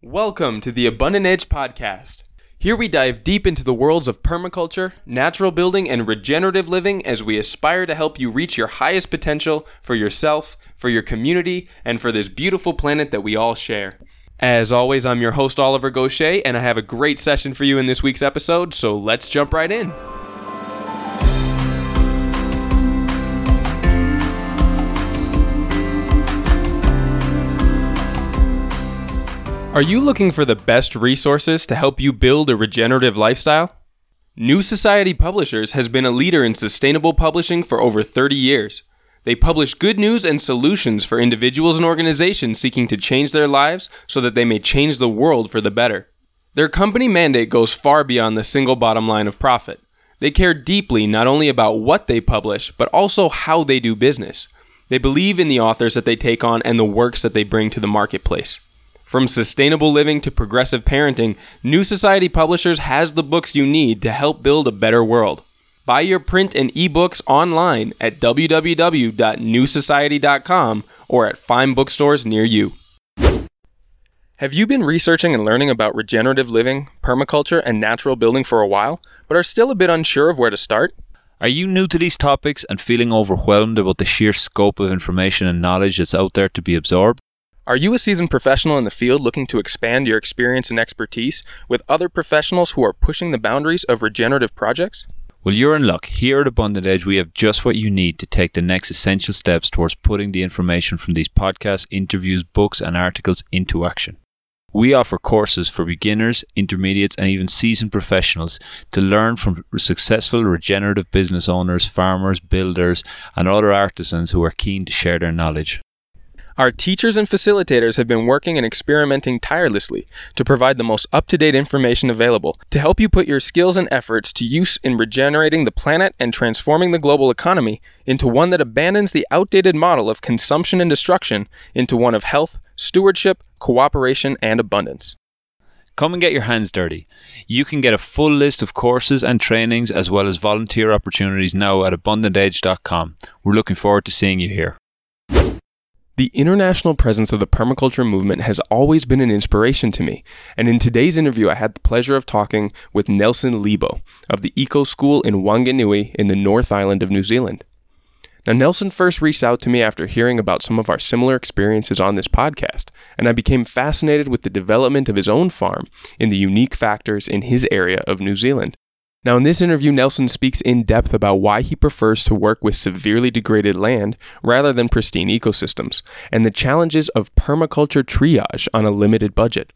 Welcome to the Abundant Edge Podcast. Here we dive deep into the worlds of permaculture, natural building, and regenerative living as we aspire to help you reach your highest potential for yourself, for your community, and for this beautiful planet that we all share. As always, I'm your host, Oliver Goshey, and I have a great session for you in this week's episode, so let's jump right in. Are you looking for the best resources to help you build a regenerative lifestyle? New Society Publishers has been a leader in sustainable publishing for over 30 years. They publish good news and solutions for individuals and organizations seeking to change their lives so that they may change the world for the better. Their company mandate goes far beyond the single bottom line of profit. They care deeply not only about what they publish, but also how they do business. They believe in the authors that they take on and the works that they bring to the marketplace. From sustainable living to progressive parenting, New Society Publishers has the books you need to help build a better world. Buy your print and ebooks online at www.newsociety.com or at fine bookstores near you. Have you been researching and learning about regenerative living, permaculture, and natural building for a while, but are still a bit unsure of where to start? Are you new to these topics and feeling overwhelmed about the sheer scope of information and knowledge that's out there to be absorbed? Are you a seasoned professional in the field looking to expand your experience and expertise with other professionals who are pushing the boundaries of regenerative projects? Well, you're in luck. Here at Abundant Edge, we have just what you need to take the next essential steps towards putting the information from these podcasts, interviews, books, and articles into action. We offer courses for beginners, intermediates, and even seasoned professionals to learn from successful regenerative business owners, farmers, builders, and other artisans who are keen to share their knowledge. Our teachers and facilitators have been working and experimenting tirelessly to provide the most up to date information available to help you put your skills and efforts to use in regenerating the planet and transforming the global economy into one that abandons the outdated model of consumption and destruction into one of health, stewardship, cooperation, and abundance. Come and get your hands dirty. You can get a full list of courses and trainings as well as volunteer opportunities now at abundantedge.com. We're looking forward to seeing you here. The international presence of the permaculture movement has always been an inspiration to me, and in today's interview, I had the pleasure of talking with Nelson Lebo of the Eco School in Whanganui in the North Island of New Zealand. Now, Nelson first reached out to me after hearing about some of our similar experiences on this podcast, and I became fascinated with the development of his own farm in the unique factors in his area of New Zealand. Now, in this interview, Nelson speaks in depth about why he prefers to work with severely degraded land rather than pristine ecosystems, and the challenges of permaculture triage on a limited budget.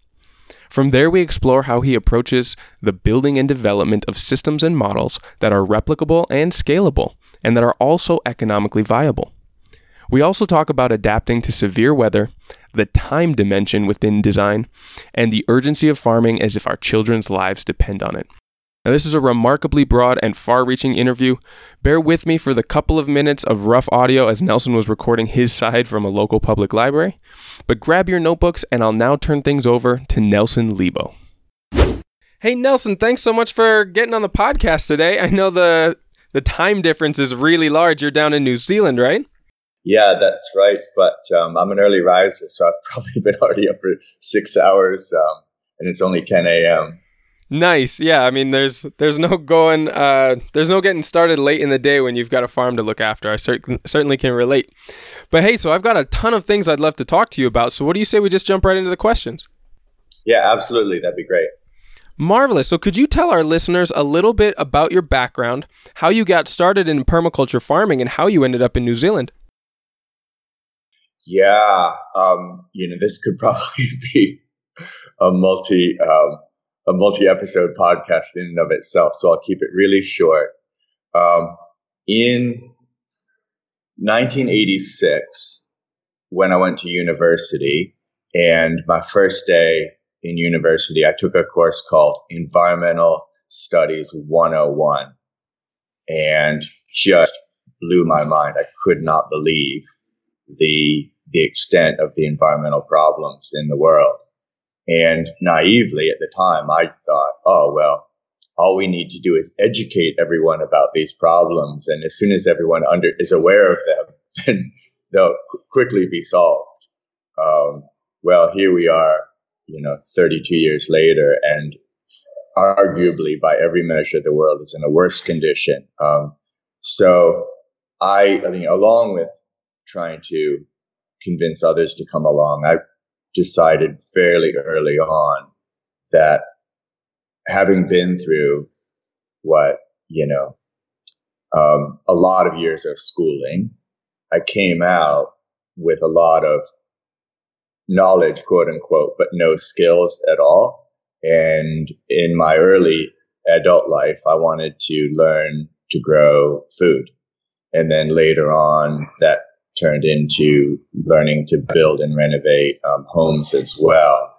From there, we explore how he approaches the building and development of systems and models that are replicable and scalable, and that are also economically viable. We also talk about adapting to severe weather, the time dimension within design, and the urgency of farming as if our children's lives depend on it. Now, this is a remarkably broad and far reaching interview. Bear with me for the couple of minutes of rough audio as Nelson was recording his side from a local public library. But grab your notebooks, and I'll now turn things over to Nelson Lebo. Hey, Nelson, thanks so much for getting on the podcast today. I know the, the time difference is really large. You're down in New Zealand, right? Yeah, that's right. But um, I'm an early riser, so I've probably been already up for six hours, um, and it's only 10 a.m. Nice. Yeah, I mean there's there's no going uh there's no getting started late in the day when you've got a farm to look after. I cer- certainly can relate. But hey, so I've got a ton of things I'd love to talk to you about. So what do you say we just jump right into the questions? Yeah, absolutely. That'd be great. Marvelous. So could you tell our listeners a little bit about your background, how you got started in permaculture farming and how you ended up in New Zealand? Yeah, um, you know, this could probably be a multi um, a multi-episode podcast in and of itself, so I'll keep it really short. Um, in 1986, when I went to university, and my first day in university, I took a course called Environmental Studies 101, and just blew my mind. I could not believe the the extent of the environmental problems in the world. And naively at the time, I thought, oh, well, all we need to do is educate everyone about these problems. And as soon as everyone under is aware of them, then they'll qu- quickly be solved. Um, well, here we are you know, 32 years later, and arguably by every measure, the world is in a worse condition. Um, so I, I mean, along with trying to convince others to come along, I decided fairly early on that having been through what, you know, um, a lot of years of schooling, I came out with a lot of knowledge, quote unquote, but no skills at all. And in my early adult life, I wanted to learn to grow food. And then later on, that turned into learning to build and renovate um, homes as well.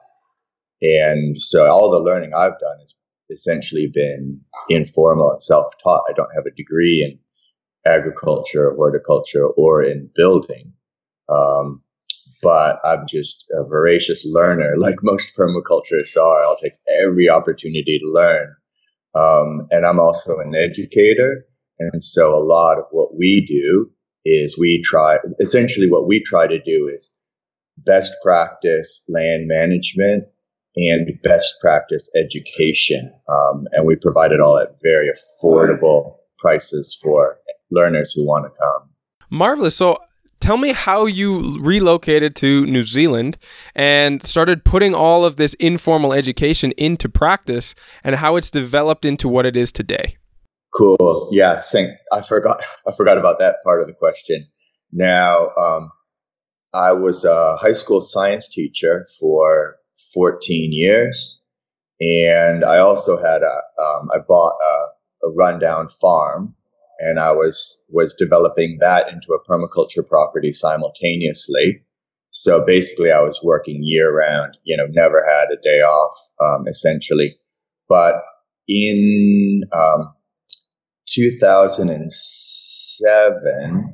And so all the learning I've done has essentially been informal and self taught. I don't have a degree in agriculture, horticulture, or in building. Um, but I'm just a voracious learner, like most permaculturists are. I'll take every opportunity to learn. Um, and I'm also an educator. And so a lot of what we do is we try, essentially, what we try to do is best practice land management and best practice education. Um, and we provide it all at very affordable prices for learners who want to come. Marvelous. So tell me how you relocated to New Zealand and started putting all of this informal education into practice and how it's developed into what it is today. Cool. Yeah, sing. I forgot. I forgot about that part of the question. Now, um, I was a high school science teacher for 14 years, and I also had a. Um, I bought a, a rundown farm and I was was developing that into a permaculture property simultaneously. So basically, I was working year round. You know, never had a day off, um, essentially. But in um, 2007,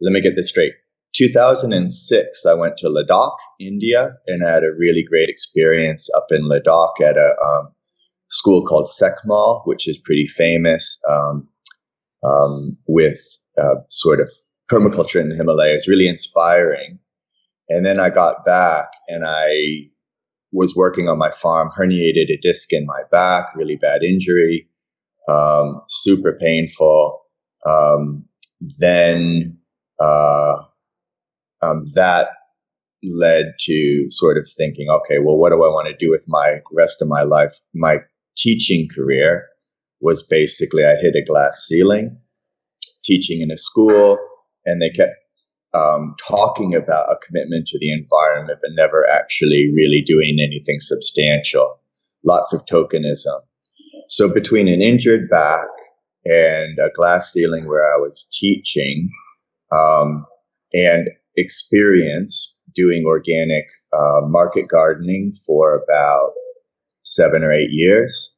let me get this straight. 2006, I went to Ladakh, India, and I had a really great experience up in Ladakh at a um, school called SECMOL, which is pretty famous. Um, um, with uh, sort of permaculture in the Himalayas, really inspiring. And then I got back and I was working on my farm, herniated a disc in my back, really bad injury, um, super painful. Um, then uh, um, that led to sort of thinking, okay, well, what do I want to do with my rest of my life? My teaching career was basically I hit a glass ceiling teaching in a school, and they kept um, talking about a commitment to the environment, but never actually really doing anything substantial. Lots of tokenism. So between an injured back and a glass ceiling where I was teaching, um, and experience doing organic uh, market gardening for about seven or eight years,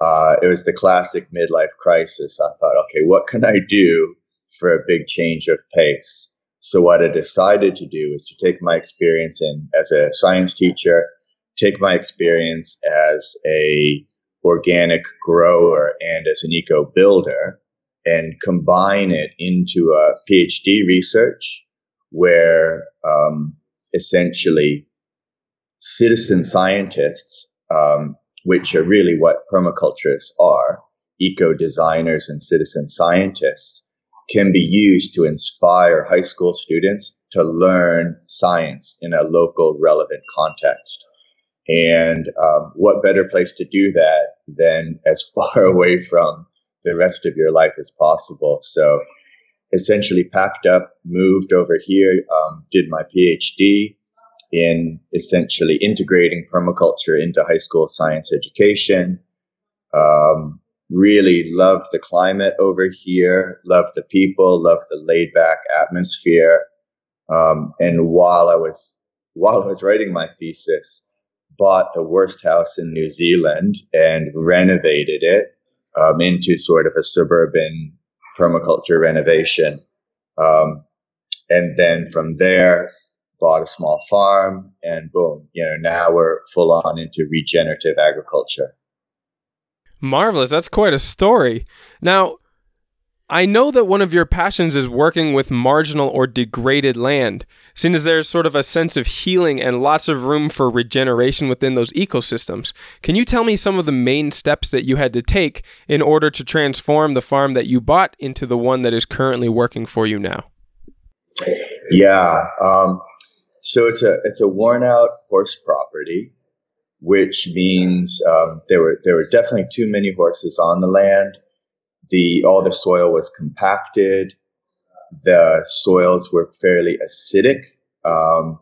uh, it was the classic midlife crisis. I thought, okay, what can I do for a big change of pace? So what I decided to do is to take my experience in as a science teacher, take my experience as a organic grower and as an eco builder, and combine it into a PhD research where um, essentially citizen scientists um, which are really what permaculturists are, eco designers and citizen scientists, can be used to inspire high school students to learn science in a local relevant context. And um, what better place to do that than as far away from the rest of your life as possible? So essentially packed up, moved over here, um, did my PhD, in essentially integrating permaculture into high school science education. Um, really loved the climate over here, loved the people, loved the laid back atmosphere. Um, and while I was while I was writing my thesis, bought the worst house in New Zealand and renovated it um, into sort of a suburban permaculture renovation. Um, and then from there, bought a small farm, and boom, you know, now we're full on into regenerative agriculture. Marvelous. That's quite a story. Now, I know that one of your passions is working with marginal or degraded land, seeing as there's sort of a sense of healing and lots of room for regeneration within those ecosystems. Can you tell me some of the main steps that you had to take in order to transform the farm that you bought into the one that is currently working for you now? Yeah, um, so it's a it's a worn out horse property, which means um, there were there were definitely too many horses on the land the all the soil was compacted. The soils were fairly acidic um,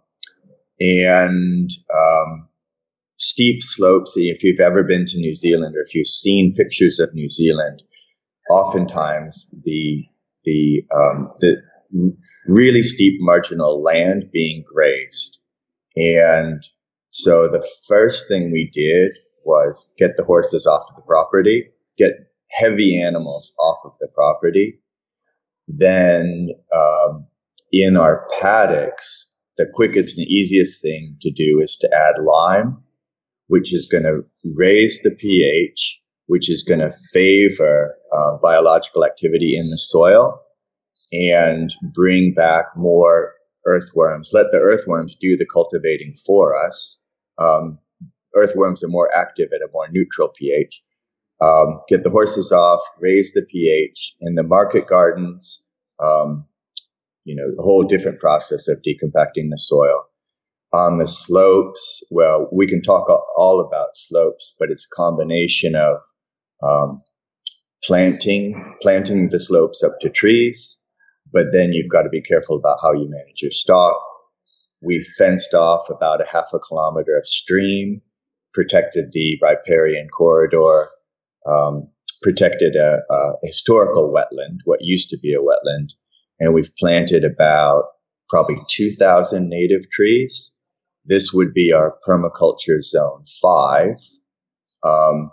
and um, steep slopes. If you've ever been to New Zealand or if you've seen pictures of New Zealand, oftentimes the the um, the really steep marginal land being grazed, and so the first thing we did was get the horses off of the property, get heavy animals off of the property. Then um, in our paddocks, the quickest and easiest thing to do is to add lime, which is going to raise the pH, which is going to favor uh, biological activity in the soil and bring back more earthworms. Let the earthworms do the cultivating for us. Um, earthworms are more active at a more neutral pH um, get the horses off, raise the pH in the market gardens. Um, you know, a whole different process of decompacting the soil. On the slopes, well, we can talk all about slopes, but it's a combination of um, planting, planting the slopes up to trees, but then you've got to be careful about how you manage your stock. We fenced off about a half a kilometer of stream, protected the riparian corridor, um, protected a, a, historical wetland, what used to be a wetland, and we've planted about probably 2,000 native trees. This would be our permaculture zone five. Um,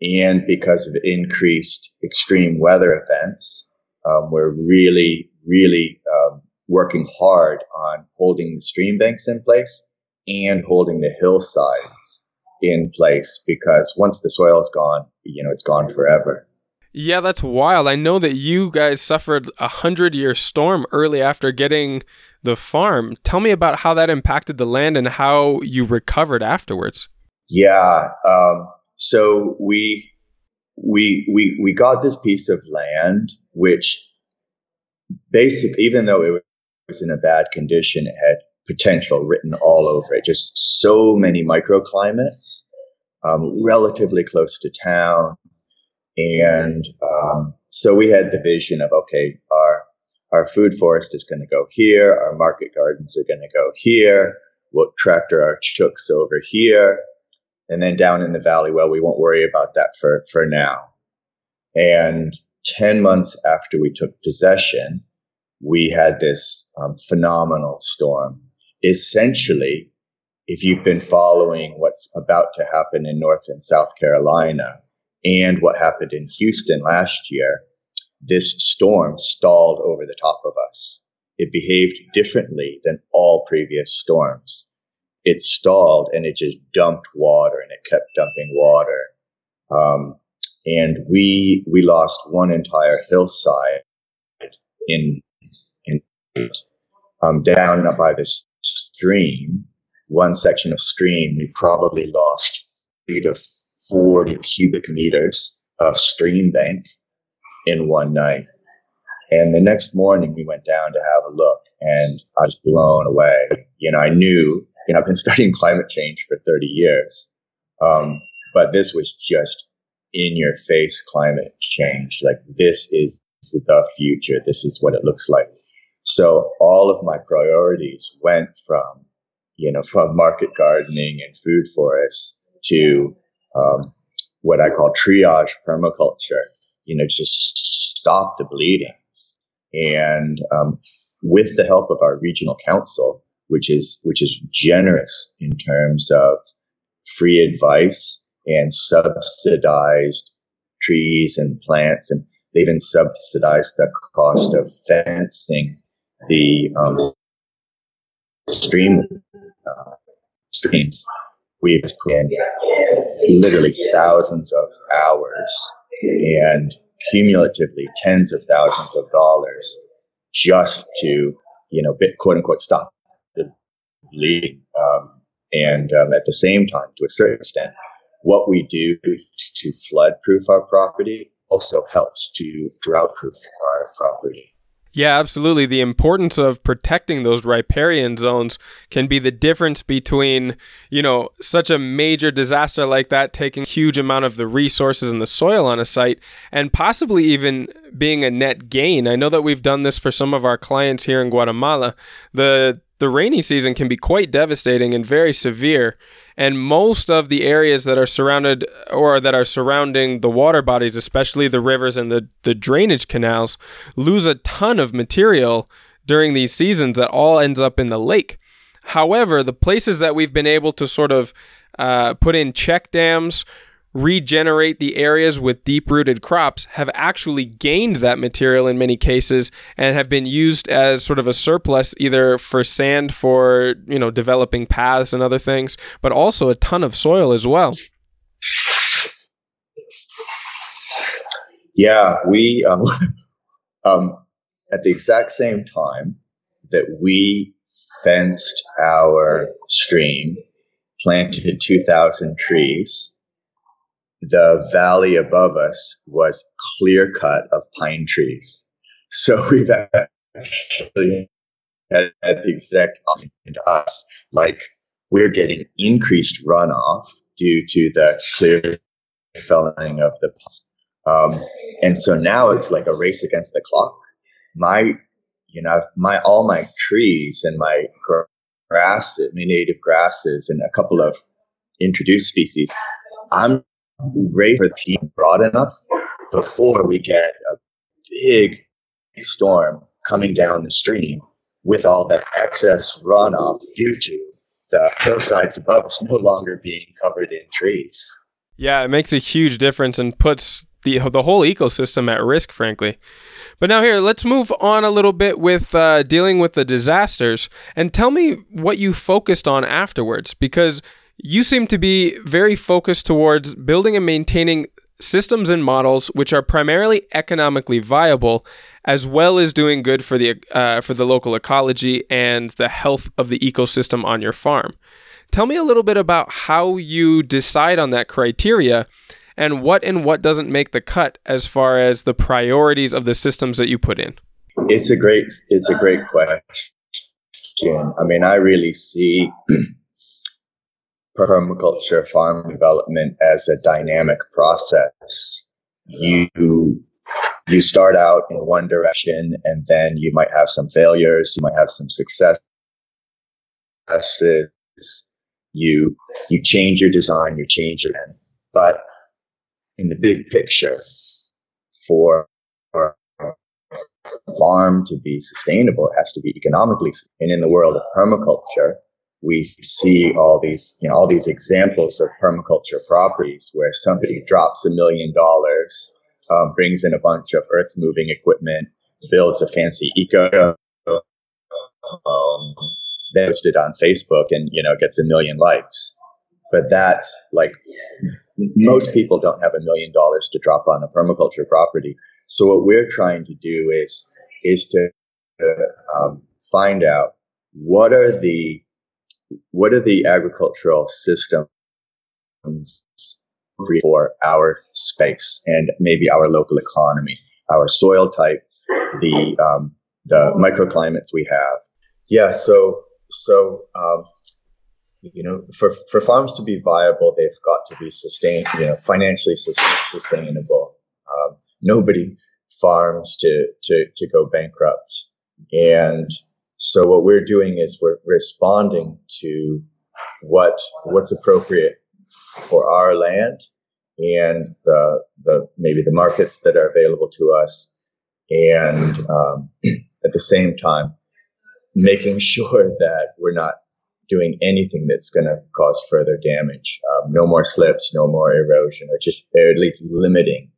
and because of increased extreme weather events, um, we're really, really um, working hard on holding the stream banks in place and holding the hillsides in place because once the soil is gone, you know, it's gone forever. Yeah, that's wild. I know that you guys suffered a hundred year storm early after getting the farm. Tell me about how that impacted the land and how you recovered afterwards. Yeah. Um, so we we we we got this piece of land which basically even though it was in a bad condition it had potential written all over it. Just so many microclimates, um, relatively close to town. And um, so we had the vision of okay, our our food forest is going to go here, our market gardens are going to go here, we'll tractor our chooks over here, and then down in the valley, well, we won't worry about that for, for now. And 10 months after we took possession, we had this um, phenomenal storm essentially, if you've been following what's about to happen in North and South Carolina and what happened in Houston last year, this storm stalled over the top of us. It behaved differently than all previous storms. It stalled and it just dumped water and it kept dumping water. Um, and we we lost one entire hillside in in um, down by this stream, one section of stream, we probably lost three to 40 cubic meters of stream bank in one night. And the next morning we went down to have a look and I was blown away. You know, I knew, you know, I've been studying climate change for 30 years. Um, but this was just in your face climate change. Like this is the future. This is what it looks like. So all of my priorities went from, you know, from market gardening and food forests to um, what I call triage permaculture. You know, just stop the bleeding. And um, with the help of our regional council, which is which is generous in terms of free advice and subsidized trees and plants, and they even subsidized the cost of fencing the um, stream uh, streams. We've in literally thousands of hours and cumulatively tens of thousands of dollars just to, you know, bit, quote unquote, stop the bleeding. Um, and um, at the same time, to a certain extent, what we do to flood proof our property also helps to drought proof our property. Yeah, absolutely. The importance of protecting those riparian zones can be the difference between, you know, such a major disaster like that taking huge amount of the resources and the soil on a site and possibly even being a net gain. I know that we've done this for some of our clients here in Guatemala. The the rainy season can be quite devastating and very severe and most of the areas that are surrounded or that are surrounding the water bodies especially the rivers and the, the drainage canals lose a ton of material during these seasons that all ends up in the lake. However the places that we've been able to sort of uh, put in check dams regenerate the areas with deep rooted crops have actually gained that material in many cases and have been used as sort of a surplus either for sand for you know developing paths and other things but also a ton of soil as well. Yeah we um, um, at the exact same time that we fenced our stream planted 2000 trees the valley above us was clear cut of pine trees. So we've actually had, the exact opposite to us. Like we're getting increased runoff due to the clear felling of the um, and so now it's like a race against the clock. My, you know, my all my trees and my grasses, my native grasses, and a couple of introduced species. I'm for the being broad enough before we get a big storm coming down the stream with all that excess runoff due to the hillsides above us no longer being covered in trees. Yeah, it makes a huge difference and puts the the whole ecosystem at risk, frankly. But now here, let's move on a little bit with uh, dealing with the disasters, and tell me what you focused on afterwards, because you seem to be very focused towards building and maintaining systems and models which are primarily economically viable, as well as doing good for the uh, for the local ecology and the health of the ecosystem on your farm. Tell me a little bit about how you decide on that criteria and what and what doesn't make the cut as far as the priorities of the systems that you put in. It's a great it's a great question. I mean, I really see permaculture farm development as a dynamic process. You you start out in one direction and then you might have some failures, you might have some successes. You you change your design, you change it. But in the big picture, for, farm to be sustainable, it has to be economically. And in the world of permaculture, we see all these, you know, all these examples of permaculture properties where somebody drops a million dollars, um, brings in a bunch of earth moving equipment, builds a fancy eco, um, then posts it on Facebook and, you know, gets a million likes. But that's like, most people don't have a million dollars to drop on a permaculture property. So what we're trying to do is, is to um, find out what are the what are the agricultural systems for our space and maybe our local economy, our soil type, the um, the microclimates we have. Yeah, so so um, you know, for for farms to be viable, they've got to be sustained, you know, financially sustainable. Um, nobody farms to to to go bankrupt, and so what we're doing is we're responding to what what's appropriate for our land and the the maybe the markets that are available to us, and um, at the same time making sure that we're not doing anything that's going to cause further damage. Um, no more slips, no more erosion, or just or at least limiting.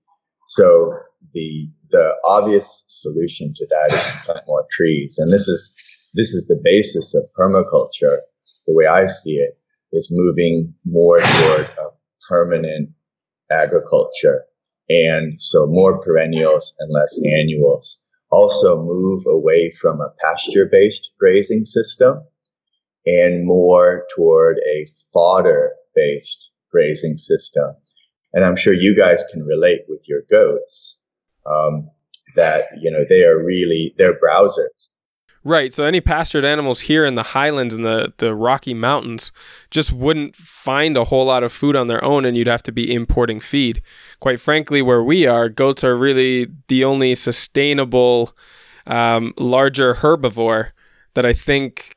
So the the obvious solution to that is to plant more trees, and this is this is the basis of permaculture. The way I see it is moving more toward a permanent agriculture And so more perennials and less annuals. Also move away from a pasture based grazing system and more toward a fodder based grazing system. And I'm sure you guys can relate with your goats um, that, you know, they are really, they're browsers. Right. So any pastured animals here in the highlands and the, the Rocky Mountains just wouldn't find a whole lot of food on their own and you'd have to be importing feed. Quite frankly, where we are, goats are really the only sustainable um, larger herbivore that I think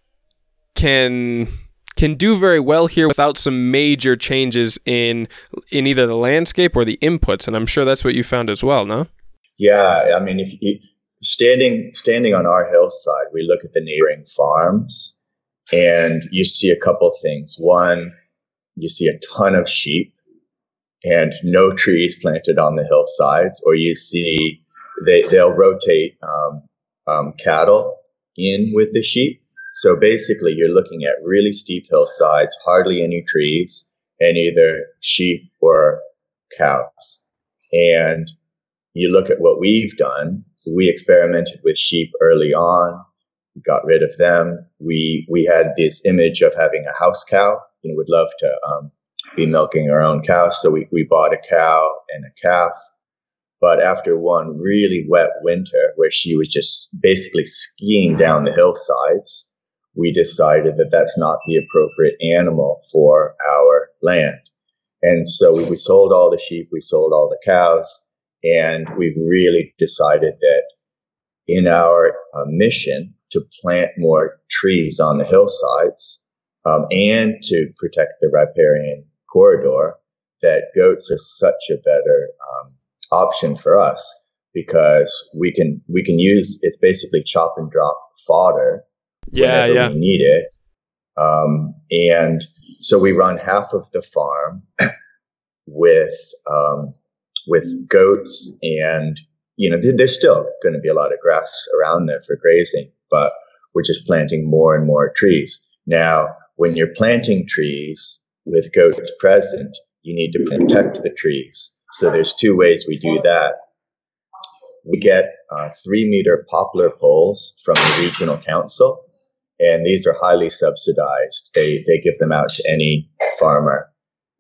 can can do very well here without some major changes in in either the landscape or the inputs and I'm sure that's what you found as well, no? Yeah, I mean if you, standing standing on our hillside, we look at the neighboring farms, and you see a couple things. One, you see a ton of sheep, and no trees planted on the hillsides, or you see they they'll rotate um, um, cattle in with the sheep. So basically, you're looking at really steep hillsides, hardly any trees, and either sheep or cows. And you look at what we've done we experimented with sheep early on, we got rid of them. We we had this image of having a house cow. You know, would love to um, be milking our own cow, so we, we bought a cow and a calf. But after one really wet winter, where she was just basically skiing down the hillsides, we decided that that's not the appropriate animal for our land. And so we, we sold all the sheep, we sold all the cows, and we've really decided that in our uh, mission to plant more trees on the hillsides um, and to protect the riparian corridor, that goats are such a better um, option for us because we can we can use it's basically chop and drop fodder yeah yeah we need it. Um, and so we run half of the farm with um, with goats and you know there's still going to be a lot of grass around there for grazing but we're just planting more and more trees. Now when you're planting trees with goats present you need to protect the trees. So there's two ways we do that. We get uh, three meter poplar poles from the regional council and these are highly subsidized. They, they give them out to any farmer.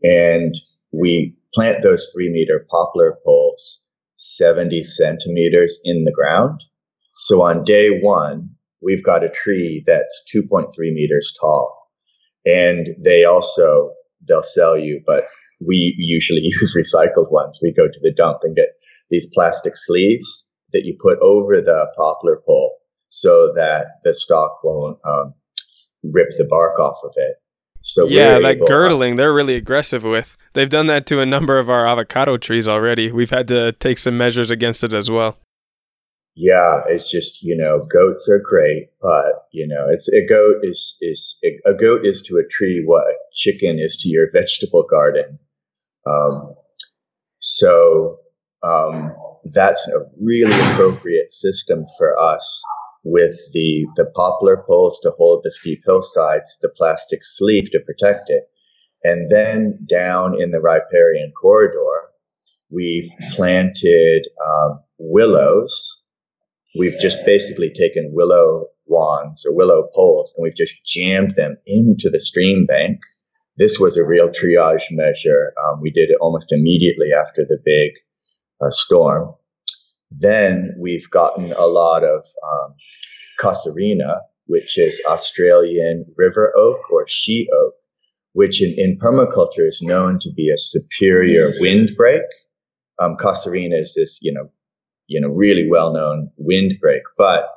And we plant those three meter poplar poles 70 centimeters in the ground. So on day one, we've got a tree that's 2.3 meters tall. And they also, they'll sell you, but we usually use recycled ones. We go to the dump and get these plastic sleeves that you put over the poplar pole so that the stalk won't um, rip the bark off of it. So yeah, that girdling they're really aggressive with. They've done that to a number of our avocado trees already. We've had to take some measures against it as well. Yeah, it's just you know goats are great, but you know it's a goat is is a goat is to a tree what a chicken is to your vegetable garden. Um, so um, that's a really appropriate system for us with the, the poplar poles to hold the steep hillsides, the plastic sleeve to protect it. And then down in the riparian corridor, we've planted um, willows. We've just basically taken willow wands or willow poles and we've just jammed them into the stream bank. This was a real triage measure. Um, we did it almost immediately after the big uh, storm. Then we've gotten a lot of um, casuarina, which is Australian river oak or she oak, which in, in permaculture is known to be a superior windbreak. Um, casuarina is this, you know, you know, really well-known windbreak, but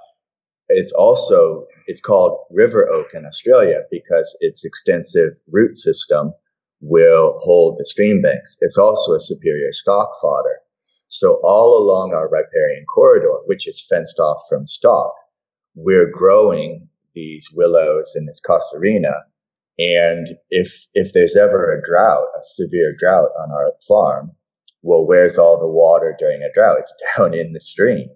it's also it's called river oak in Australia because its extensive root system will hold the stream banks. It's also a superior stock fodder. So all along our riparian corridor, which is fenced off from stock, we're growing these willows and this casuarina. And if if there's ever a drought, a severe drought on our farm, well, where's all the water during a drought? It's down in the stream.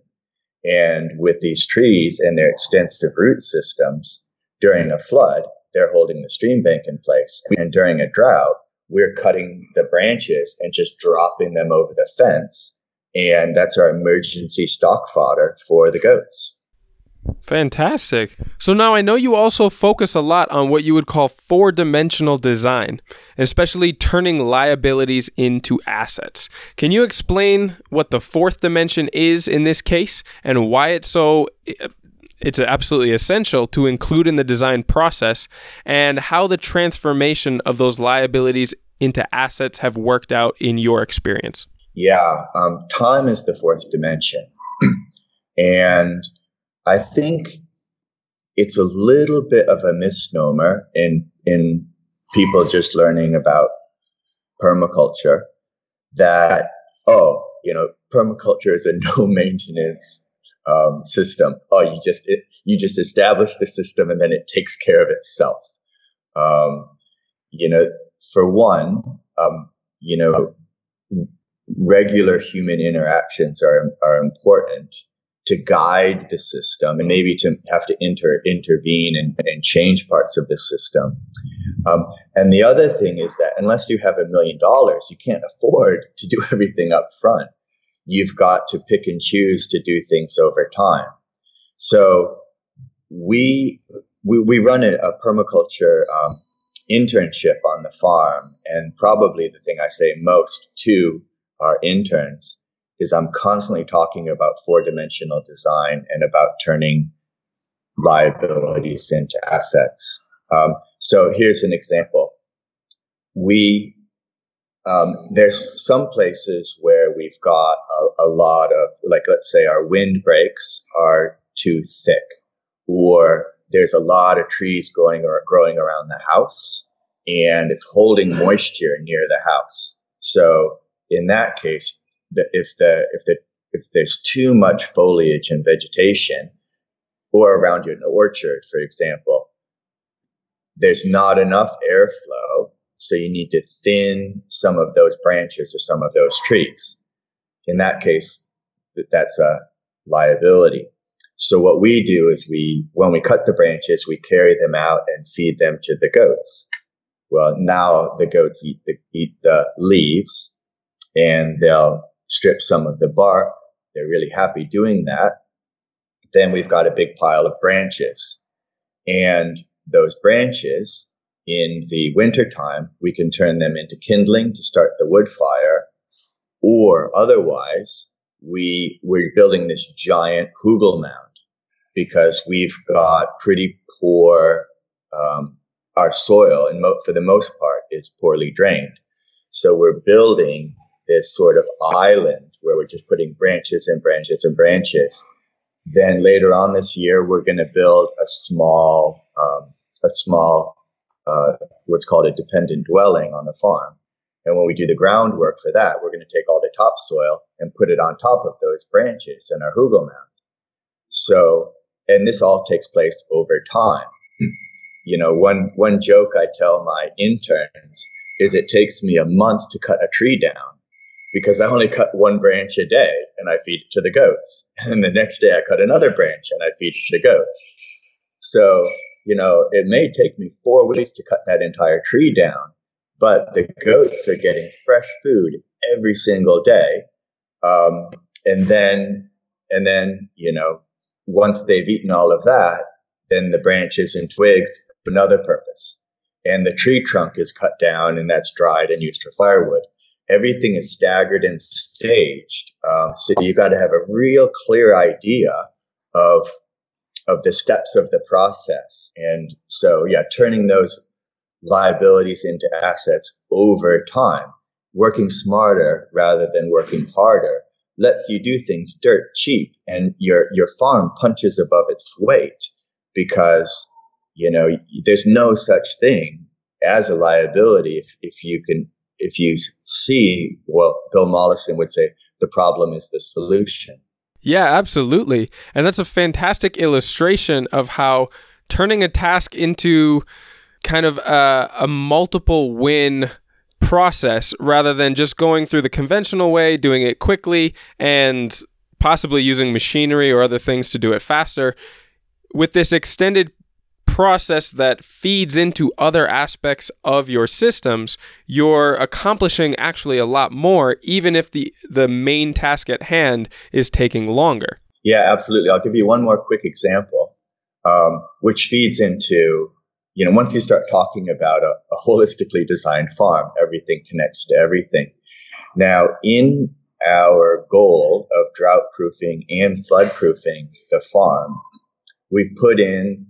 And with these trees and their extensive root systems, during a flood, they're holding the stream bank in place. And during a drought, we're cutting the branches and just dropping them over the fence. And that's our emergency stock fodder for the goats. Fantastic. So now I know you also focus a lot on what you would call four dimensional design, especially turning liabilities into assets. Can you explain what the fourth dimension is in this case and why it's so it's absolutely essential to include in the design process and how the transformation of those liabilities into assets have worked out in your experience. Yeah, um, time is the fourth dimension. and I think it's a little bit of a misnomer in, in people just learning about permaculture that, oh, you know, permaculture is a no maintenance um, system. Oh, you just it, you just establish the system and then it takes care of itself. Um, you know, for one, um, you know, regular human interactions are are important to guide the system and maybe to have to inter intervene and, and change parts of the system. Um, and the other thing is that unless you have a million dollars, you can't afford to do everything up front you've got to pick and choose to do things over time. So we we, we run a, a permaculture um, internship on the farm, and probably the thing I say most to our interns is I'm constantly talking about four dimensional design and about turning liabilities into assets. Um, so here's an example. We um, there's some places where we've got a, a, lot of, like, let's say our windbreaks are too thick, or there's a lot of trees going or growing around the house, and it's holding moisture near the house. So in that case, the, if the if the if there's too much foliage and vegetation, or around your orchard, for example, there's not enough airflow so you need to thin some of those branches or some of those trees. In that case, that's a liability. So what we do is we, when we cut the branches, we carry them out and feed them to the goats. Well, now the goats eat the, eat the leaves and they'll strip some of the bark. They're really happy doing that. Then we've got a big pile of branches and those branches in the wintertime, we can turn them into kindling to start the wood fire, or otherwise, we, we're building this giant hugel mound because we've got pretty poor, um, our soil, and mo- for the most part, is poorly drained. So we're building this sort of island where we're just putting branches and branches and branches. Then later on this year, we're going to build a small, um, a small uh, what's called a dependent dwelling on the farm. And when we do the groundwork for that, we're going to take all the topsoil and put it on top of those branches in our hugel mound. So, and this all takes place over time. you know, one, one joke I tell my interns is it takes me a month to cut a tree down because I only cut one branch a day and I feed it to the goats. And the next day I cut another branch and I feed it to the goats. So you know, it may take me four weeks to cut that entire tree down, but the goats are getting fresh food every single day. Um, and then, and then, you know, once they've eaten all of that, then the branches and twigs have another purpose. And the tree trunk is cut down and that's dried and used for firewood. Everything is staggered and staged. Um, so you've got to have a real clear idea of of the steps of the process. And so, yeah, turning those liabilities into assets over time, working smarter rather than working harder lets you do things dirt cheap and your, your farm punches above its weight because, you know, there's no such thing as a liability if, if you can, if you see, well, Bill Mollison would say the problem is the solution. Yeah, absolutely. And that's a fantastic illustration of how turning a task into kind of a, a, multiple win process rather than just going through the conventional way, doing it quickly, and possibly using machinery or other things to do it faster. With this extended process that feeds into other aspects of your systems, you're accomplishing actually a lot more, even if the, the main task at hand is taking longer. Yeah, absolutely. I'll give you one more quick example, um, which feeds into, you know, once you start talking about a, a holistically designed farm, everything connects to everything. Now, in our goal of drought proofing and flood proofing the farm, we've put in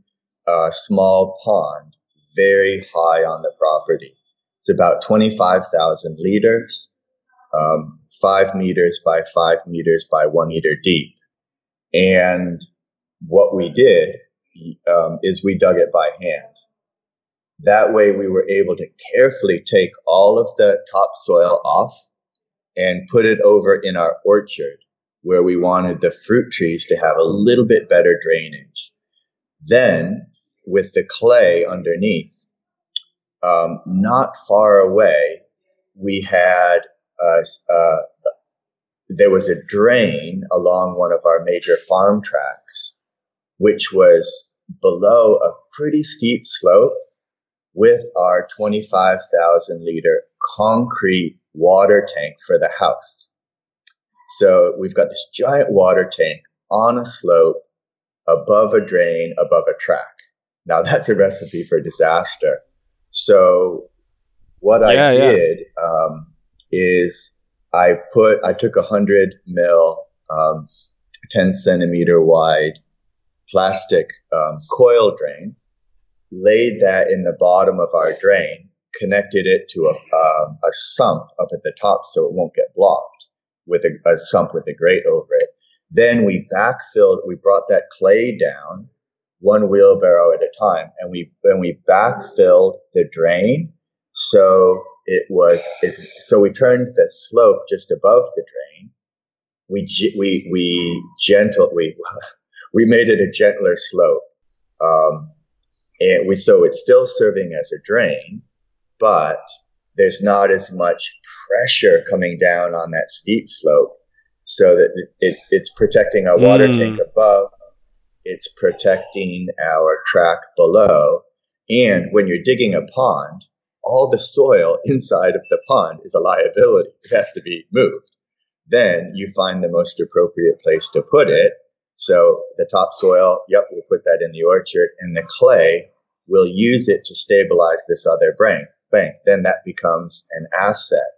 a small pond very high on the property. It's about 25,000 liters, um, five meters by five meters by one meter deep. And what we did um, is we dug it by hand. That way, we were able to carefully take all of the topsoil off and put it over in our orchard where we wanted the fruit trees to have a little bit better drainage. Then, with the clay underneath, um, not far away, we had a, there was a drain along one of our major farm tracks, which was below a pretty steep slope with our 25,000 liter concrete water tank for the house. So we've got this giant water tank on a slope above a drain, above a track. Now that's a recipe for disaster. So what yeah, I did yeah. um, is I put I took a hundred mil, um, ten centimeter wide plastic um, coil drain, laid that in the bottom of our drain, connected it to a, um, a sump up at the top so it won't get blocked with a, a sump with a grate over it. Then we backfilled, we brought that clay down one wheelbarrow at a time and we, and we backfilled the drain. So it was, it, so we turned the slope just above the drain. We, we, we gentle, we, we made it a gentler slope. Um, and we, so it's still serving as a drain, but there's not as much pressure coming down on that steep slope so that it, it, it's protecting our water mm. tank above it's protecting our track below. And when you're digging a pond all the soil inside of the pond is a liability. It has to be moved. Then you find the most appropriate place to put it. So the topsoil yep we'll put that in the orchard and the clay we'll use it to stabilize this other bank bank, then that becomes an asset.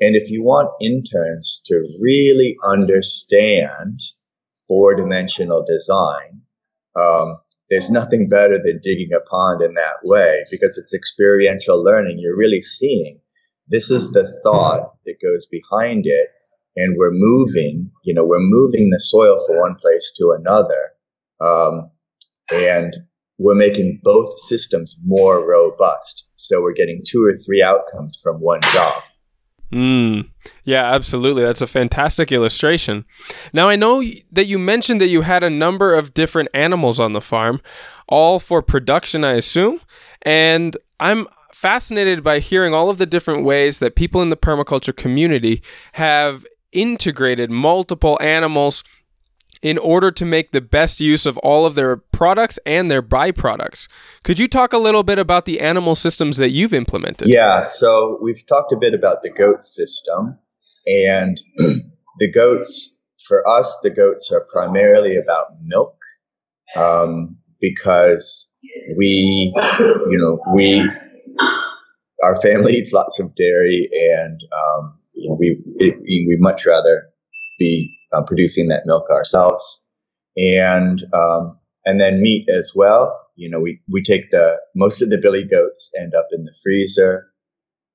And if you want interns to really understand four dimensional design, um, there's nothing better than digging a pond in that way because it's experiential learning. You're really seeing this is the thought that goes behind it. And we're moving, you know, we're moving the soil from one place to another. Um, and we're making both systems more robust. So we're getting two or three outcomes from one job. Mm, yeah, absolutely. That's a fantastic illustration. Now, I know that you mentioned that you had a number of different animals on the farm, all for production, I assume. And I'm fascinated by hearing all of the different ways that people in the permaculture community have integrated multiple animals in order to make the best use of all of their products and their byproducts. Could you talk a little bit about the animal systems that you've implemented? Yeah, so we've talked a bit about the goat system, and the goats, for us, the goats are primarily about milk um, because we, you know, we, our family eats lots of dairy, and um, we, it, we much rather be uh, producing that milk ourselves, and um, and then meat as well. You know, we we take the most of the billy goats end up in the freezer,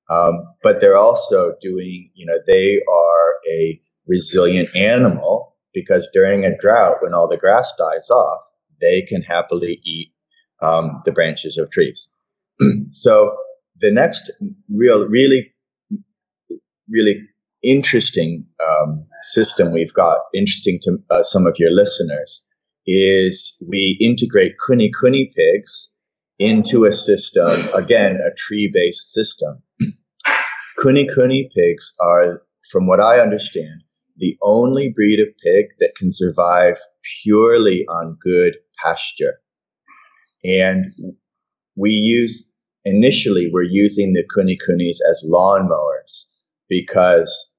um, but they're also doing. You know, they are a resilient animal because during a drought, when all the grass dies off, they can happily eat um, the branches of trees. so the next real, really, really interesting um, system we've got, interesting to uh, some of your listeners, is we integrate kunekune pigs into a system, again, a tree based system. kunekune pigs are, from what I understand, the only breed of pig that can survive purely on good pasture. And we use, initially, we're using the kunekunes as lawnmowers because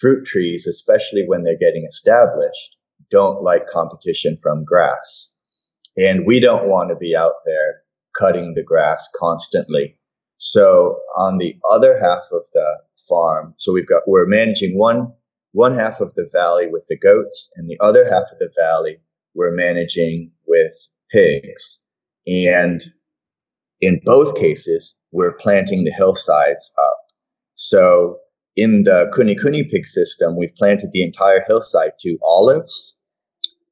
fruit trees, especially when they're getting established, don't like competition from grass. And we don't want to be out there cutting the grass constantly. So on the other half of the farm, so we've got, we're managing one, one half of the valley with the goats and the other half of the valley we're managing with pigs. And in both cases, we're planting the hillsides up. So in the Kunekune pig system, we've planted the entire hillside to olives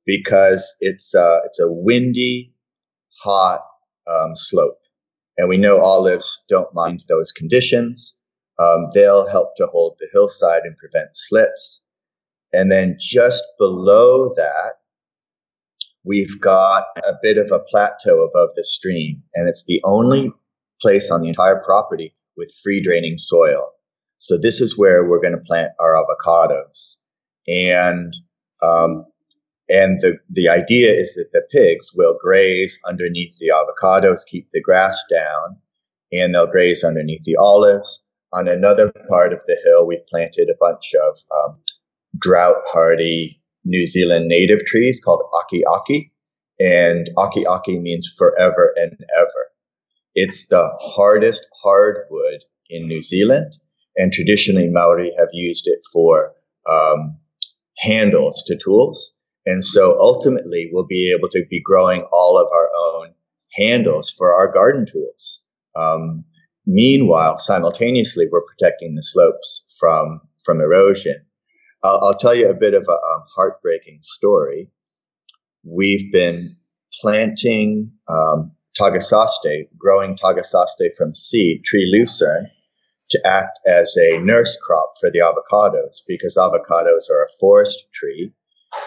because it's a, it's a windy, hot um, slope. And we know olives don't mind those conditions. Um, they'll help to hold the hillside and prevent slips. And then just below that, we've got a bit of a plateau above the stream, and it's the only place on the entire property with free draining soil. So this is where we're going to plant our avocados. And um, and the, the idea is that the pigs will graze underneath the avocados, keep the grass down, and they'll graze underneath the olives. On another part of the hill, we've planted a bunch of um, drought hardy New Zealand native trees called Akeake. And Akeake means forever and ever. It's the hardest hardwood in New Zealand. And traditionally, Maori have used it for um, handles to tools. And so ultimately, we'll be able to be growing all of our own handles for our garden tools. Um, meanwhile, simultaneously, we're protecting the slopes from, from erosion. I'll, I'll tell you a bit of a um, heartbreaking story. We've been planting um, tagasaste, growing tagasaste from seed, tree lucerne, to act as a nurse crop for the avocados because avocados are a forest tree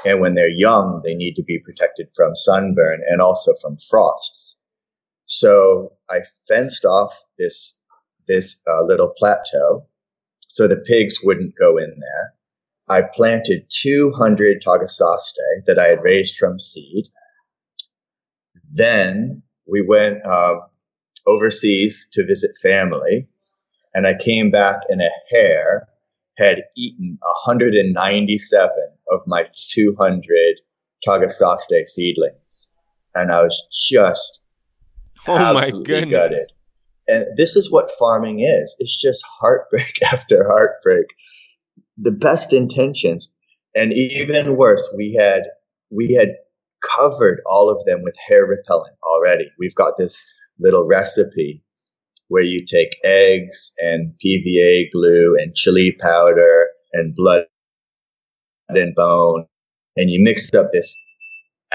and when they're young, they need to be protected from sunburn and also from frosts. So I fenced off this, this uh, little plateau so the pigs wouldn't go in there. I planted 200 tagasaste that I had raised from seed. Then we went uh, overseas to visit family, and I came back and a hare had eaten 197 of my 200 Tagasaste seedlings. And I was just oh my goodness. gutted. And this is what farming is. It's just heartbreak after heartbreak. The best intentions. And even worse, we had we had covered all of them with hare repellent already. We've got this little recipe where you take eggs and PVA glue and chili powder and blood and bone, and you mix up this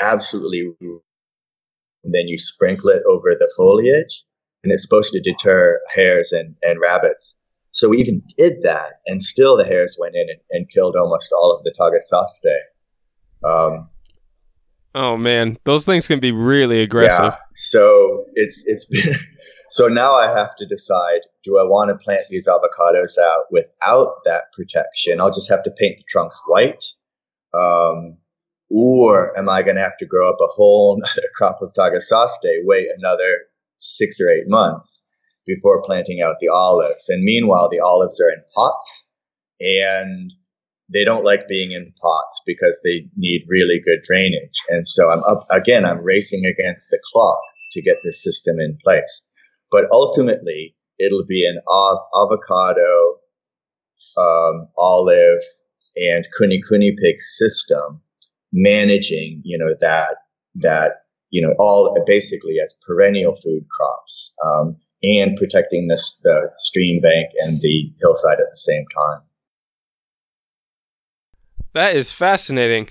absolutely, and then you sprinkle it over the foliage, and it's supposed to deter hares and, and rabbits. So we even did that, and still the hares went in and, and killed almost all of the tagasaste. Um, oh man, those things can be really aggressive. Yeah, so it's it's been so now I have to decide do I want to plant these avocados out without that protection? I'll just have to paint the trunks white. Um, or am I going to have to grow up a whole other crop of tagasaste, wait another six or eight months before planting out the olives? And meanwhile, the olives are in pots and they don't like being in pots because they need really good drainage. And so I'm up again, I'm racing against the clock to get this system in place. But ultimately, it'll be an av- avocado, um, olive, and kunekune pig system managing, you know, that that you know all basically as perennial food crops um, and protecting this the stream bank and the hillside at the same time. That is fascinating.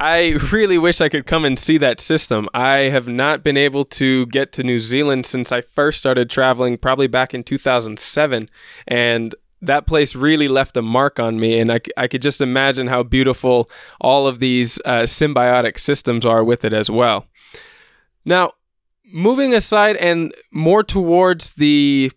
I really wish I could come and see that system. I have not been able to get to New Zealand since I first started traveling, probably back in 2007. And that place really left a mark on me. And I, I could just imagine how beautiful all of these uh, symbiotic systems are with it as well. Now, moving aside and more towards the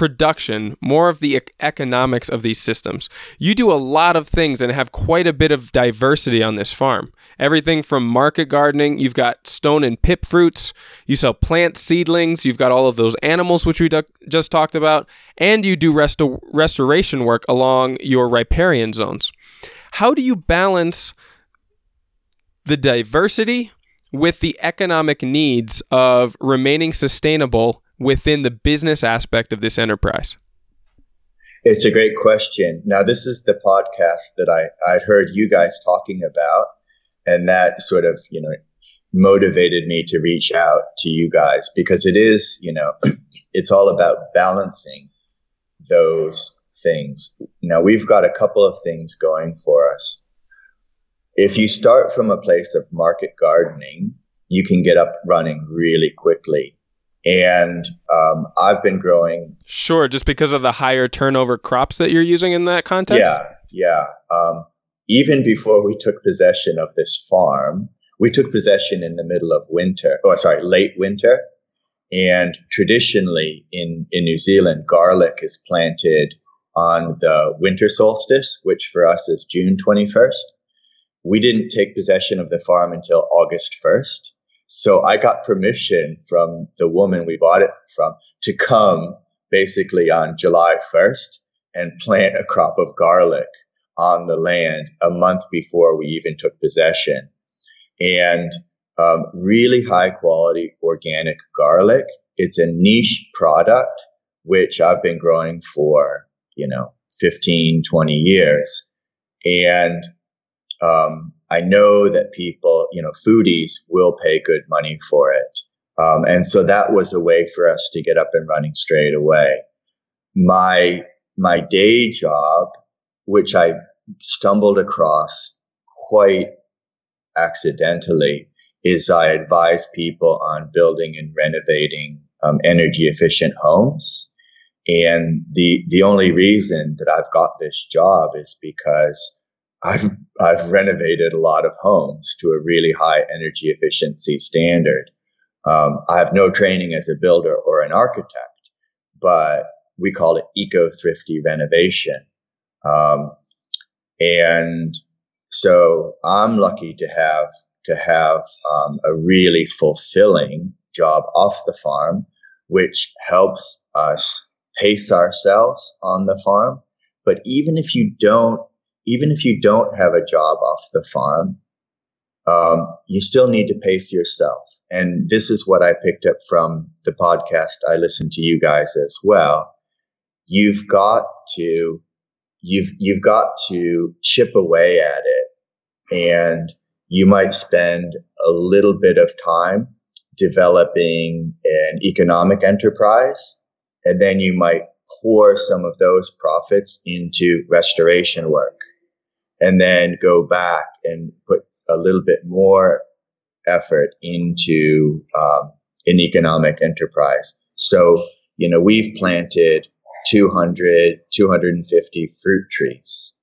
production, more of the economics of these systems. You do a lot of things and have quite a bit of diversity on this farm. Everything from market gardening, you've got stone and pip fruits, you sell plant seedlings, you've got all of those animals which we du- just talked about, and you do resto- restoration work along your riparian zones. How do you balance the diversity with the economic needs of remaining sustainable within the business aspect of this enterprise? It's a great question. Now, this is the podcast that I, I'd heard you guys talking about, and that sort of, you know, motivated me to reach out to you guys because it is, you know, it's all about balancing those things. Now, we've got a couple of things going for us. If you start from a place of market gardening, you can get up running really quickly and um, I've been growing. Sure, just because of the higher turnover crops that you're using in that context. Yeah, yeah. Um, even before we took possession of this farm, we took possession in the middle of winter. Oh, sorry, late winter. And traditionally in, in New Zealand, garlic is planted on the winter solstice, which for us is June 21st. We didn't take possession of the farm until August 1st. So I got permission from the woman we bought it from to come basically on July 1st and plant a crop of garlic on the land a month before we even took possession. And um, really high quality organic garlic. It's a niche product, which I've been growing for, you know, 15, 20 years. And um, I know that people, you know, foodies will pay good money for it. Um, and so that was a way for us to get up and running straight away. My, my day job, which I stumbled across quite accidentally, is I advise people on building and renovating um, energy efficient homes. And the, the only reason that I've got this job is because I've I've renovated a lot of homes to a really high energy efficiency standard. Um, I have no training as a builder or an architect, but we call it eco thrifty renovation. Um, and so I'm lucky to have to have um, a really fulfilling job off the farm, which helps us pace ourselves on the farm. But even if you don't even if you don't have a job off the farm, um, you still need to pace yourself. And this is what I picked up from the podcast. I listened to you guys as well. You've got to, you've, you've got to chip away at it. And you might spend a little bit of time developing an economic enterprise. And then you might pour some of those profits into restoration work and then go back and put a little bit more effort into um, an economic enterprise. So, you know, we've planted 200, 250 fruit trees,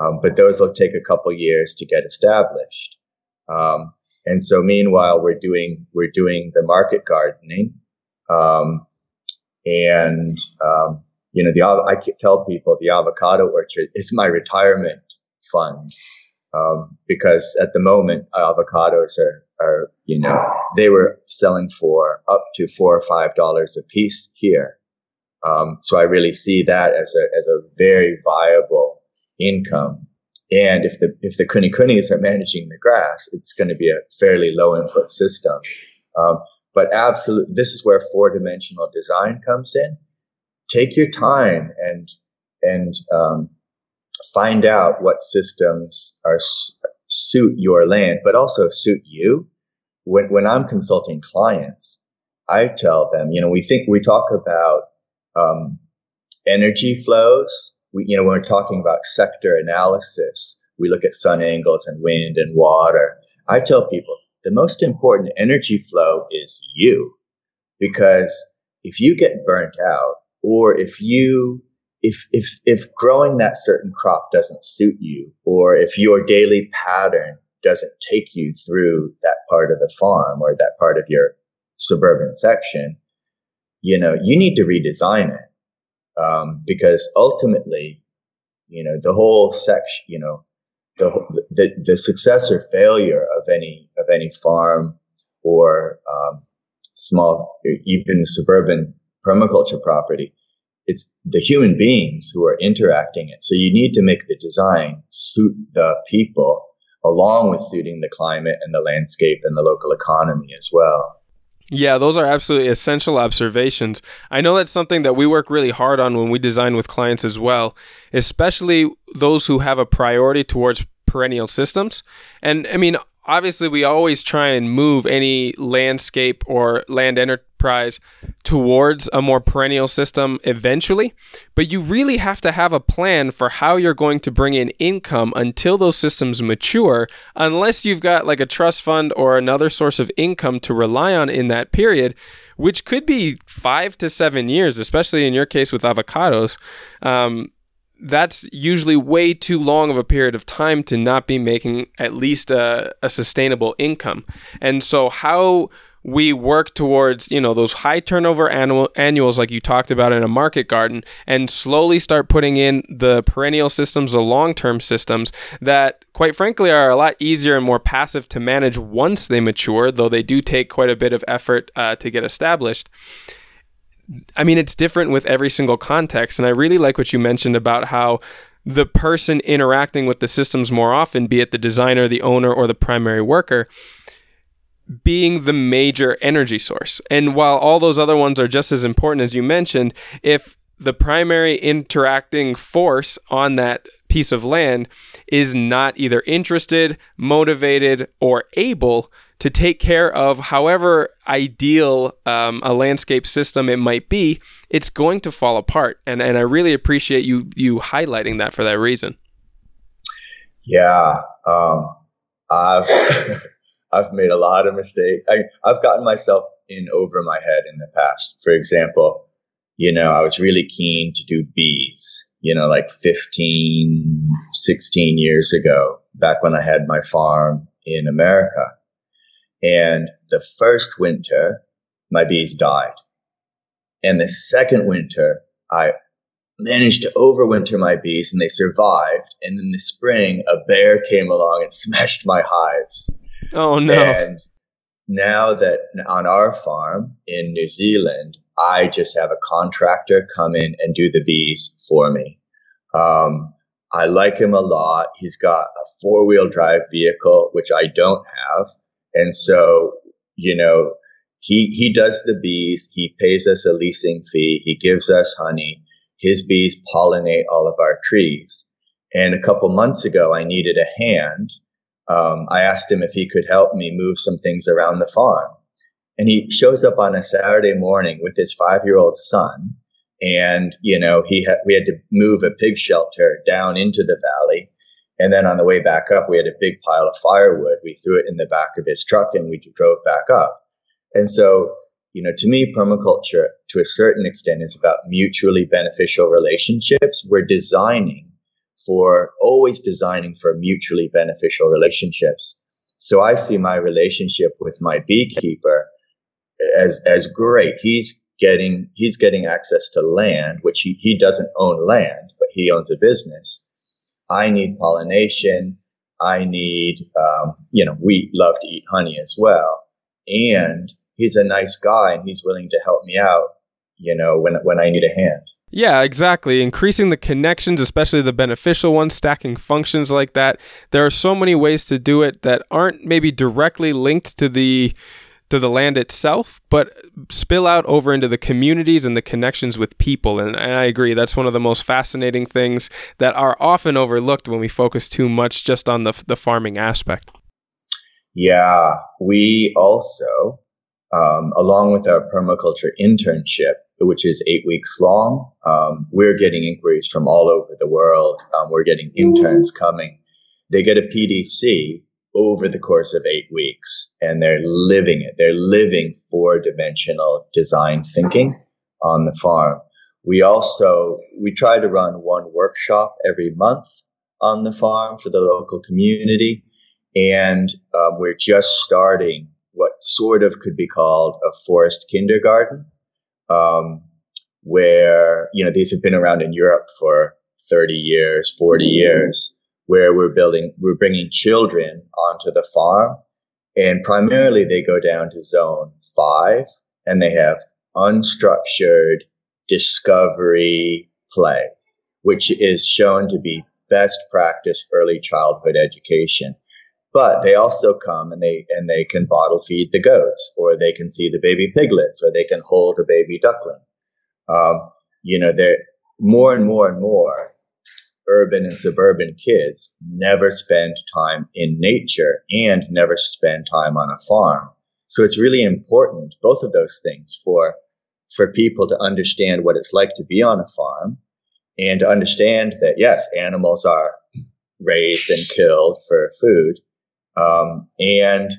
um, but those will take a couple years to get established. Um, and so, meanwhile, we're doing we're doing the market gardening, um, and um, you know, the I tell people the avocado orchard is my retirement fund um, because at the moment avocados are, are you know they were selling for up to four or five dollars a piece here. Um, so I really see that as a as a very viable income. And if the if the kunekunes are managing the grass, it's going to be a fairly low input system. Um, but absolutely, this is where four dimensional design comes in. Take your time and and um, find out what systems are suit your land, but also suit you. When, when I'm consulting clients, I tell them, you know, we think we talk about um, energy flows. We, you know, when we're talking about sector analysis, we look at sun angles and wind and water. I tell people the most important energy flow is you, because if you get burnt out, or if you if if if growing that certain crop doesn't suit you, or if your daily pattern doesn't take you through that part of the farm or that part of your suburban section, you know, you need to redesign it. um, because ultimately, you know, the whole section, you know, the, the the success or failure of any of any farm or um, small, even suburban permaculture property, it's the human beings who are interacting it. So you need to make the design suit the people along with suiting the climate and the landscape and the local economy as well. Yeah, those are absolutely essential observations. I know that's something that we work really hard on when we design with clients as well, especially those who have a priority towards perennial systems. And I mean, obviously, we always try and move any landscape or land enterprise towards a more perennial system eventually, but you really have to have a plan for how you're going to bring in income until those systems mature, unless you've got like a trust fund or another source of income to rely on in that period. Which could be five to seven years, especially in your case with avocados. Um, that's usually way too long of a period of time to not be making at least a, a sustainable income. And so, how we work towards you know those high turnover annual annuals like you talked about in a market garden and slowly start putting in the perennial systems the long-term systems that quite frankly are a lot easier and more passive to manage once they mature though they do take quite a bit of effort uh, to get established I mean, it's different with every single context. And I really like what you mentioned about how the person interacting with the systems more often, be it the designer, the owner, or the primary worker, being the major energy source. And while all those other ones are just as important as you mentioned, if the primary interacting force on that piece of land is not either interested, motivated, or able to take care of however ideal um, a landscape system it might be, it's going to fall apart. And and I really appreciate you you highlighting that for that reason. Yeah, um, I've I've made a lot of mistakes. I, I've gotten myself in over my head in the past. For example, you know, I was really keen to do bees, you know, like 15, 16 years ago, back when I had my farm in America. And the first winter, my bees died. And the second winter, I managed to overwinter my bees and they survived. And in the spring, a bear came along and smashed my hives. Oh, no. And now that on our farm in New Zealand, I just have a contractor come in and do the bees for me. Um, I like him a lot. He's got a four wheel drive vehicle, which I don't have. And so, you know, he, he does the bees. He pays us a leasing fee. He gives us honey. His bees pollinate all of our trees. And a couple months ago, I needed a hand. Um, I asked him if he could help me move some things around the farm. And he shows up on a Saturday morning with his five year old son. And, you know, he ha- we had to move a pig shelter down into the valley. And then on the way back up, we had a big pile of firewood. We threw it in the back of his truck and we drove back up. And so, you know, to me, permaculture to a certain extent is about mutually beneficial relationships. We're designing for always designing for mutually beneficial relationships. So I see my relationship with my beekeeper as, as great. He's getting, he's getting access to land, which he, he doesn't own land, but he owns a business I need pollination. I need, um, you know, we love to eat honey as well. And he's a nice guy and he's willing to help me out, you know, when, when I need a hand. Yeah, exactly. Increasing the connections, especially the beneficial ones, stacking functions like that. There are so many ways to do it that aren't maybe directly linked to the to the land itself, but spill out over into the communities and the connections with people. And, and, I agree, that's one of the most fascinating things that are often overlooked when we focus too much just on the, the farming aspect. Yeah, we also, um, along with our permaculture internship, which is eight weeks long, um, we're getting inquiries from all over the world. Um, we're getting interns coming. They get a PDC over the course of eight weeks and they're living it. They're living four dimensional design thinking on the farm. We also, we try to run one workshop every month on the farm for the local community. And um, we're just starting what sort of could be called a forest kindergarten. Um, where, you know, these have been around in Europe for 30 years, 40 years, where we're building, we're bringing children onto the farm. And primarily they go down to zone five and they have unstructured discovery play, which is shown to be best practice early childhood education. But they also come and they and they can bottle feed the goats, or they can see the baby piglets, or they can hold a baby duckling. Um, you know, they're more and more and more urban and suburban kids never spend time in nature and never spend time on a farm. So it's really important, both of those things, for for people to understand what it's like to be on a farm and to understand that yes, animals are raised and killed for food, um, and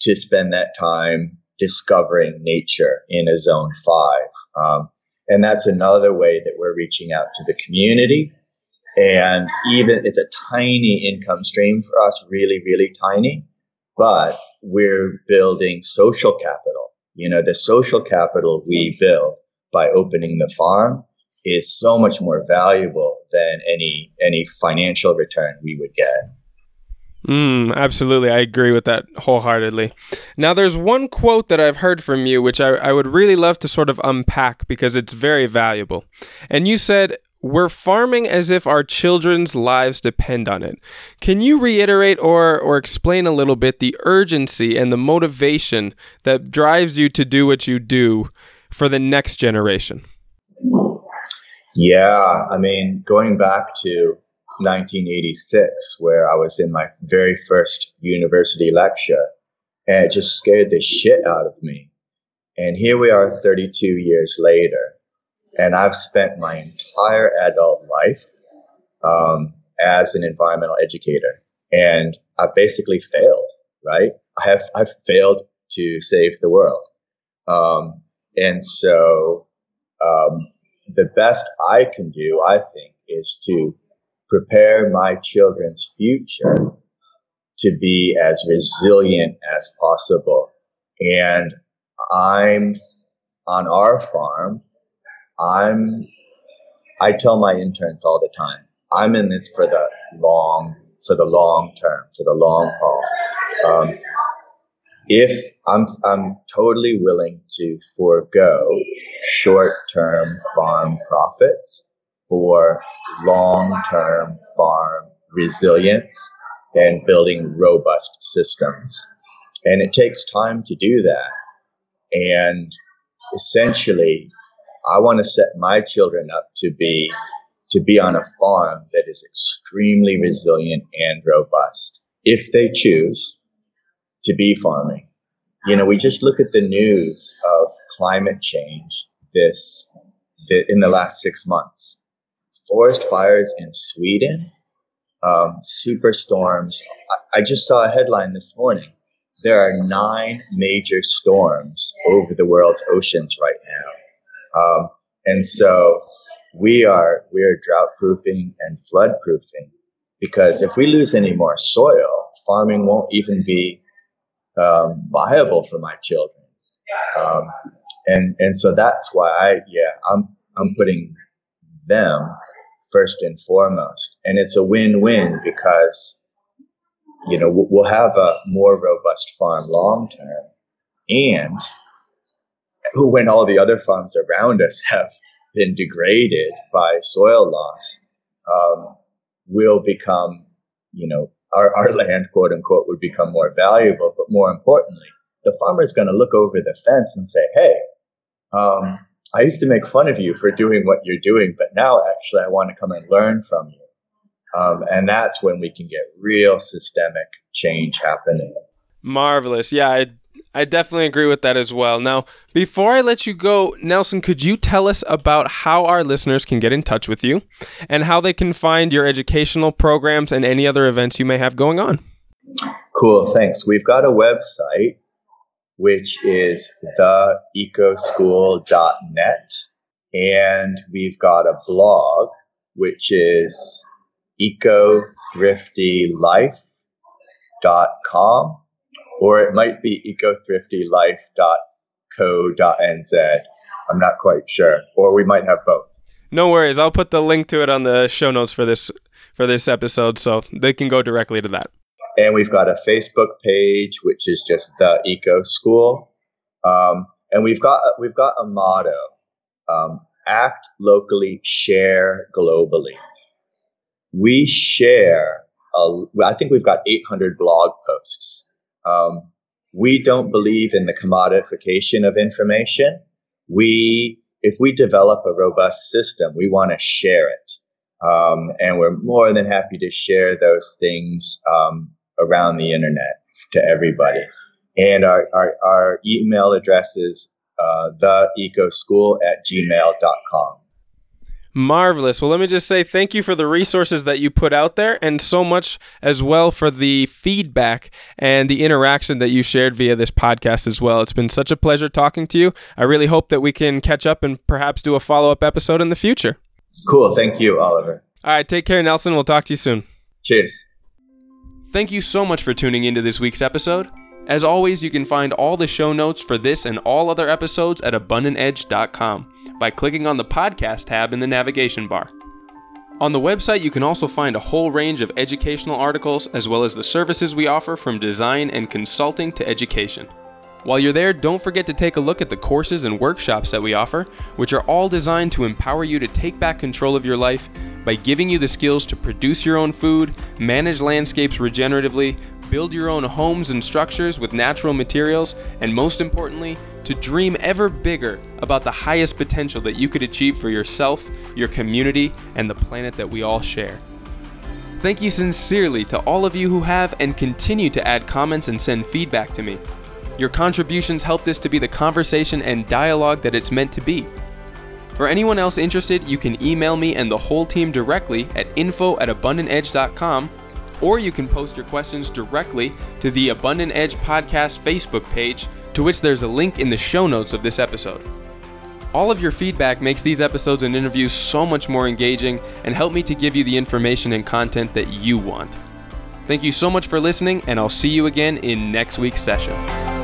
to spend that time discovering nature in a zone five. Um, and that's another way that we're reaching out to the community. And even it's a tiny income stream for us, really, really tiny, but we're building social capital. You know, the social capital we build by opening the farm is so much more valuable than any any financial return we would get. Mm, absolutely. I agree with that wholeheartedly. Now, there's one quote that I've heard from you, which I, I would really love to sort of unpack because it's very valuable. And you said, We're farming as if our children's lives depend on it. Can you reiterate or, or explain a little bit the urgency and the motivation that drives you to do what you do for the next generation? Yeah. I mean, going back to 1986, where I was in my very first university lecture, and it just scared the shit out of me. And here we are 32 years later, and I've spent my entire adult life um, as an environmental educator, and I've basically failed. Right? I have I've failed to save the world, um, and so um, the best I can do, I think, is to prepare my children's future to be as resilient as possible. And I'm on our farm. I'm, I tell my interns all the time, I'm in this for the long, for the long term, for the long haul. Um, if I'm, I'm totally willing to forego short term farm profits for long term farm resilience and building robust systems. And it takes time to do that. And essentially, I want to set my children up to be to be on a farm that is extremely resilient and robust if they choose to be farming. You know, we just look at the news of climate change this the, in the last six months forest fires in Sweden, um, superstorms. I, I just saw a headline this morning. There are nine major storms over the world's oceans right now, um, and so we are we are drought proofing and flood proofing because if we lose any more soil, farming won't even be um, viable for my children. Um, and and so that's why I yeah I'm I'm putting them first and foremost. And it's a win-win because, you know, we'll have a more robust farm long term. And when all the other farms around us have been degraded by soil loss, um, we'll become, you know, our, our land, quote unquote, would become more valuable. But more importantly, the farmer is going to look over the fence and say, hey, um, I used to make fun of you for doing what you're doing, but now actually I want to come and learn from you. Um, and that's when we can get real systemic change happening. Marvelous. Yeah, I definitely agree with that as well. Now, before I let you go, Nelson, could you tell us about how our listeners can get in touch with you and how they can find your educational programs and any other events you may have going on? Cool, thanks. We've got a website which is theecoschool.net. And we've got a blog, which is ecothriftylife.com, or it might be ecothriftylife.co.nz. I'm not quite sure, or we might have both. No worries. I'll put the link to it on the show notes for this for this episode, so they can go directly to that. And we've got a Facebook page, which is just the Eco School, um, and we've got we've got a motto: um, act locally, share globally. We share. A, I think we've got 800 blog posts. Um, we don't believe in the commodification of information. We, if we develop a robust system, we want to share it. Um, and we're more than happy to share those things um, around the internet to everybody. And our, our, our email address is uh, theecoschool at gmail.com. Marvelous. Well, let me just say thank you for the resources that you put out there and so much as well for the feedback and the interaction that you shared via this podcast as well. It's been such a pleasure talking to you. I really hope that we can catch up and perhaps do a follow up episode in the future. Cool. Thank you, Oliver. All right. Take care, Nelson. We'll talk to you soon. Cheers. Thank you so much for tuning into this week's episode. As always, you can find all the show notes for this and all other episodes at abundantedge.com by clicking on the podcast tab in the navigation bar. On the website, you can also find a whole range of educational articles as well as the services we offer from design and consulting to education. While you're there, don't forget to take a look at the courses and workshops that we offer, which are all designed to empower you to take back control of your life by giving you the skills to produce your own food, manage landscapes regeneratively, build your own homes and structures with natural materials, and most importantly, to dream ever bigger about the highest potential that you could achieve for yourself, your community, and the planet that we all share. Thank you sincerely to all of you who have and continue to add comments and send feedback to me. Your contributions help this to be the conversation and dialogue that it's meant to be. For anyone else interested, you can email me and the whole team directly at info at abundantedge.com or you can post your questions directly to the Abundant Edge Podcast Facebook page, to which there's a link in the show notes of this episode. All of your feedback makes these episodes and interviews so much more engaging and help me to give you the information and content that you want. Thank you so much for listening, and I'll see you again in next week's session.